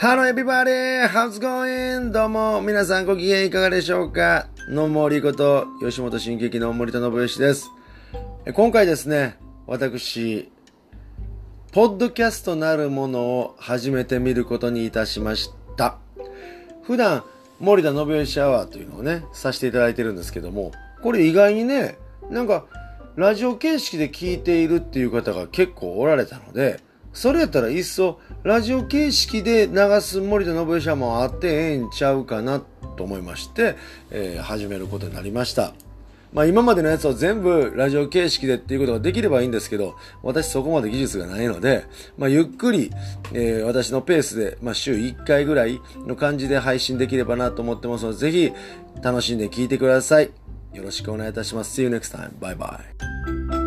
Hello everybody! How's going? どうも、皆さんご機嫌いかがでしょうか？のもりこと、吉本新劇の森田信義です。今回ですね、私、ポッドキャストなるものを始めてみることにいたしました。普段、森田信義アワーというのをね、させていただいてるんですけども、これ意外にね、なんか、ラジオ形式で聞いているっていう方が結構おられたので、それやったらいっそ、ラジオ形式で流す森田信義もあってええんちゃうかなと思いまして、えー始めることになりました。まあ今までのやつを全部ラジオ形式でっていうことができればいいんですけど、私そこまで技術がないので、まあゆっくり、えー私のペースで、まあ週1回ぐらいの感じで配信できればなと思ってますので、ぜひ楽しんで聞いてください。よろしくお願いいたします。See you next time. Bye bye.